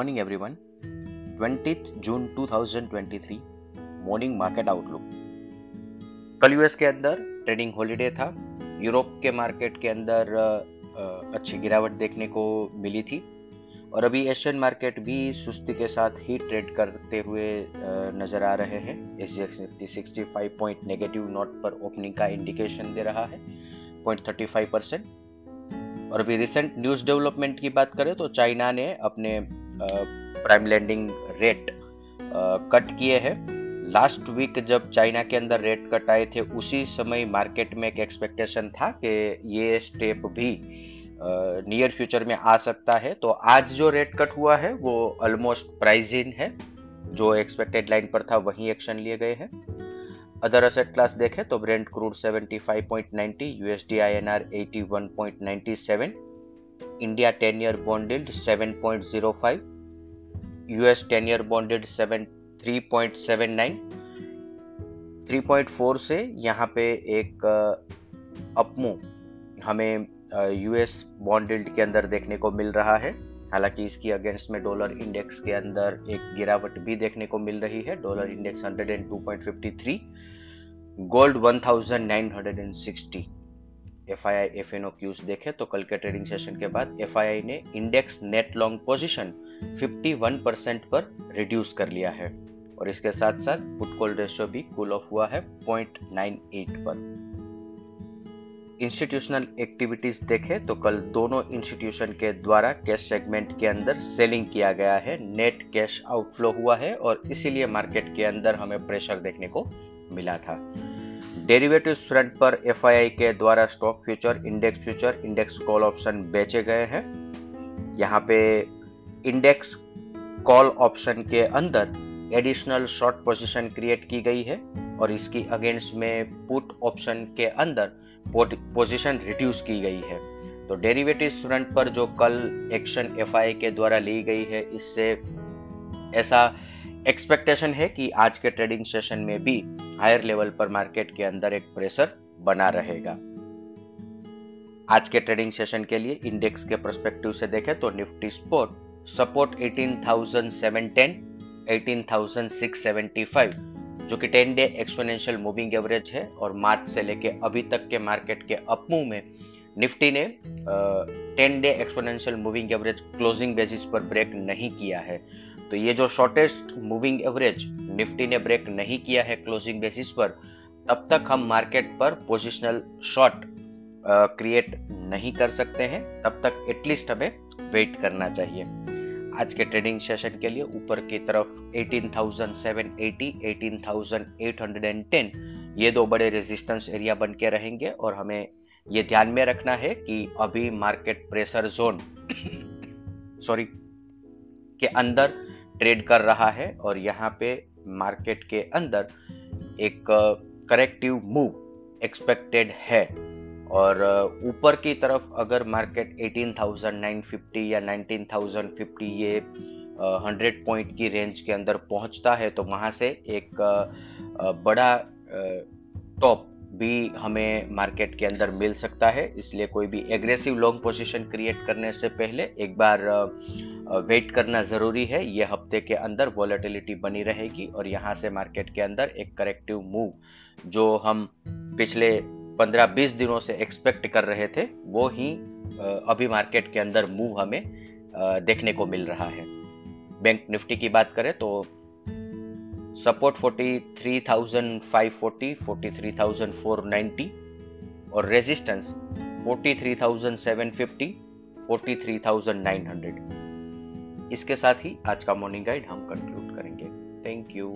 Morning everyone 20th June 2023 morning market outlook कल US के अंदर ट्रेडिंग हॉलीडे था. यूरोप के मार्केट के अंदर अच्छी गिरावट देखने को मिली थी. और अभी एशियन मार्केट भी सुस्ती के साथ ही ट्रेड करते हुए नज़र आ रहे हैं. S Nifty sixty five point negative note पर ओपनिंग का इंडिकेशन दे रहा है पॉइंट थर्टी फाइव परसेंट और अभी रिसेंट न्यूज़ डेवलपमेंट की बात करें तो चाइना ने अपने प्राइम लैंडिंग रेट कट किए हैं। लास्ट वीक जब चाइना के अंदर रेट कट आए थे, उसी समय मार्केट में एक एक्सपेक्टेशन था कि ये स्टेप भी नियर फ्यूचर में आ सकता है। तो आज जो रेट कट हुआ है, वो ऑलमोस्ट प्राइज इन है। जो एक्सपेक्टेड लाइन पर था, वही एक्शन लिए गए हैं। अदर असेट क्लास देखें तो brent crude 75.90 USD INR 81.97 India 10 year bonded 7.05 US 10 year bonded 7 3.79 3.4 से यहाँ पे एक अपमू हमें यूएस बॉन्ड के अंदर देखने को मिल रहा है। हालाँकि इसकी अगेंस्ट में डॉलर इंडेक्स के अंदर एक गिरावट भी देखने को मिल रही है। Dollar index 102.53 gold 1960 F I I F N O cues देखे तो कल के ट्रेडिंग सेशन के बाद एफ़ आई आई ने index net long position 51 percent पर रिड्यूस कर लिया है। और इसके साथ साथ पुट कॉल रेशियो भी कूल ऑफ़ हुआ है 0.98 पर। इंस्टीट्यूशनल एक्टिविटीज़ देखें तो कल दोनों इंस्टीट्यूशन के द्वारा कैश सेगमेंट के अंदर सेलिंग किया गया है। नेट कैश आउटफ्लो हुआ है और इसीलिए मार्केट के अंदर हमें प्रेशर देखने को मिला था। डेरिवेटिव फ्रंट पर एफआईआई के द्वारा stock future, index future, index call option बेचे गए हैं। यहाँ पे इंडेक्स कॉल ऑप्शन के अंदर एडिशनल शॉर्ट पोजीशन क्रिएट की गई है और इसकी अगेंस्ट में पुट ऑप्शन के अंदर पोजीशन रिड्यूस की गई है। तो डेरिवेटिव फ्रंट पर जो कल एक्शन एफ़ के द्वारा ली गई है, इससे ऐसा एक्सपेक्टेशन है कि आज के ट्रेडिंग सेशन में भी हायर लेवल पर मार्केट के अंदर एक प्रेशर बना रहेगा। आज के ट्रेडिंग सेशन के लिए इंडेक्स के परस्पेक्टिव से देखें तो निफ्टी स्पोर्ट सपोर्ट 18,710 18,675 जो कि 10 डे एक्सपोनेंशियल मूविंग एवरेज है और मार्च से लेके अभी तक के मार्केट के अपमूव में निफ्टी ने ten day exponential moving average closing basis पर ब्रेक नहीं किया है। तो ये जो शॉर्टेस्ट मूविंग एवरेज निफ्टी ने ब्रेक नहीं किया है क्लोजिंग बेसिस पर तब तक हम मार्केट पर पोजिशनल शॉर्ट क्रिएट नहीं कर सकते हैं। तब तक एटलीस्ट हमें वेट करना चाहिए। आज के ट्रेडिंग सेशन के लिए ऊपर की तरफ़ 18,780, 18,810 ये दो बड़े रेजिस्टेंस एरिया बन के रहेंगे और हमें ये ध्यान में रखना है कि अभी मार्केट प्रेशर जोन सॉरी के अंदर ट्रेड कर रहा है और यहाँ पे मार्केट के अंदर एक करेक्टिव मूव एक्सपेक्टेड है। और ऊपर की तरफ़ अगर मार्केट 18,950 या 19,050 ये हंड्रेड पॉइंट की रेंज के अंदर पहुँचता है तो वहाँ से एक बड़ा टॉप भी हमें मार्केट के अंदर मिल सकता है। इसलिए कोई भी एग्रेसिव लॉन्ग पोजीशन क्रिएट करने से पहले एक बार वेट करना ज़रूरी है। ये हफ़्ते के अंदर वॉलेटिलिटी बनी रहेगी और यहाँ से मार्केट के अंदर एक करेक्टिव मूव जो हम पिछले पंद्रह बीस दिनों से एक्सपेक्ट कर रहे थे, वो ही अभी मार्केट के अंदर मूव हमें देखने को मिल रहा है। बैंक निफ्टी की बात करें तो सपोर्ट 43,540, 43,490 और रेजिस्टेंस 43,750, 43,900। इसके साथ ही आज का मॉर्निंग गाइड हम कंक्लूड करेंगे थैंक यू